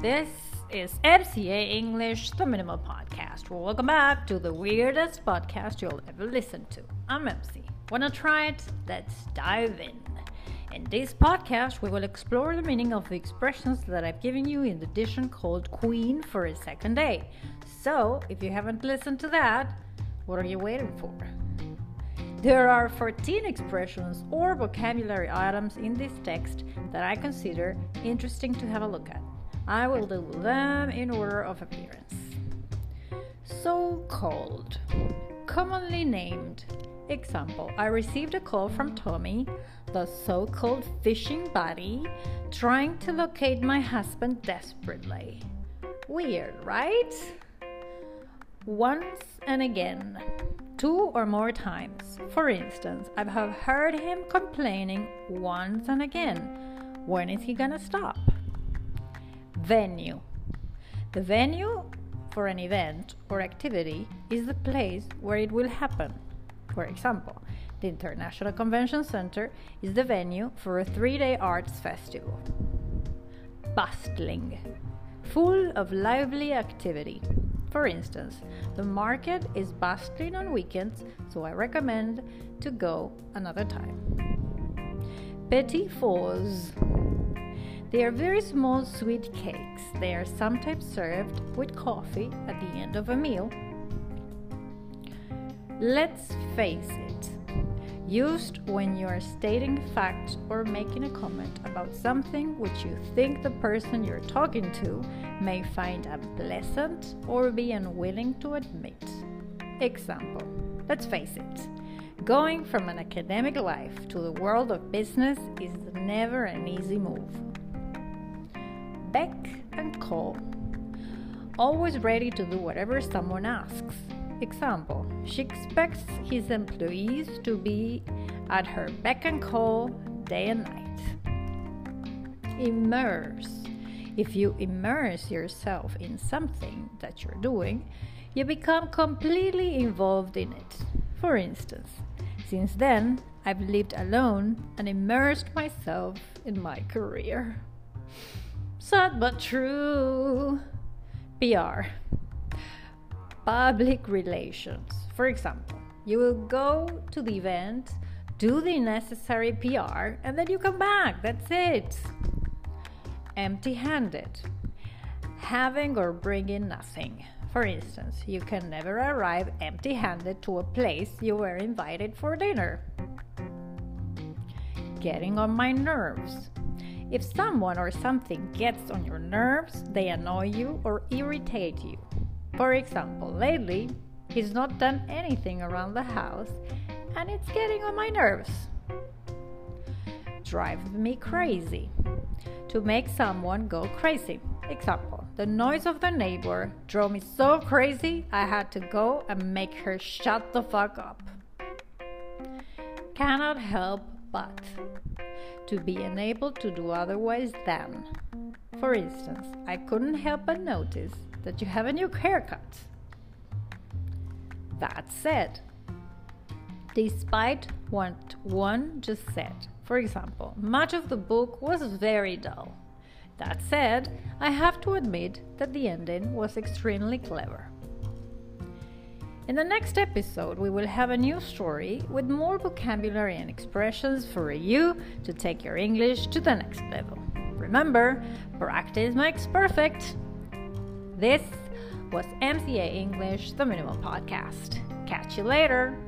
This is MCA English, the Minimal Podcast. Welcome back to the weirdest podcast you'll ever listen to. I'm MC. Wanna try it? Let's dive in. In this podcast, we will explore the meaning of the expressions that I've given you in the edition called Queen for a Second Day. So, if you haven't listened to that, what are you waiting for? There are 14 expressions or vocabulary items in this text that I consider interesting to have a look at. I will do them in order of appearance. So called, commonly named. Example I received a call from Tommy, the so called fishing buddy, trying to locate my husband desperately. Weird, right? Once and again two or more times. For instance, I have heard him complaining once and again. When is he gonna stop? Venue. The venue for an event or activity is the place where it will happen. For example, the International Convention Center is the venue for a three day arts festival. Bustling. Full of lively activity. For instance, the market is bustling on weekends, so I recommend to go another time. Petit fours. They are very small sweet cakes. They are sometimes served with coffee at the end of a meal. Let's face it, used when you are stating facts or making a comment about something which you think the person you're talking to may find unpleasant or be unwilling to admit. Example Let's face it, going from an academic life to the world of business is never an easy move. Beck and call. Always ready to do whatever someone asks. Example She expects his employees to be at her beck and call day and night. Immerse. If you immerse yourself in something that you're doing, you become completely involved in it. For instance, since then, I've lived alone and immersed myself in my career. Sad but true. PR. Public relations. For example, you will go to the event, do the necessary PR, and then you come back. That's it empty handed, having or bringing nothing. For instance, you can never arrive empty handed to a place you were invited for dinner. Getting on my nerves. If someone or something gets on your nerves, they annoy you or irritate you. For example, lately, he's not done anything around the house and it's getting on my nerves. Drive me crazy to make someone go crazy. Example The noise of the neighbor drove me so crazy I had to go and make her shut the fuck up. Cannot help but to be unable to do otherwise than. For instance, I couldn't help but notice that you have a new haircut. That said, despite what one just said, for example, much of the book was very dull. That said, I have to admit that the ending was extremely clever. In the next episode, we will have a new story with more vocabulary and expressions for you to take your English to the next level. Remember, practice makes perfect. This was MCA English, the Minimal Podcast. Catch you later.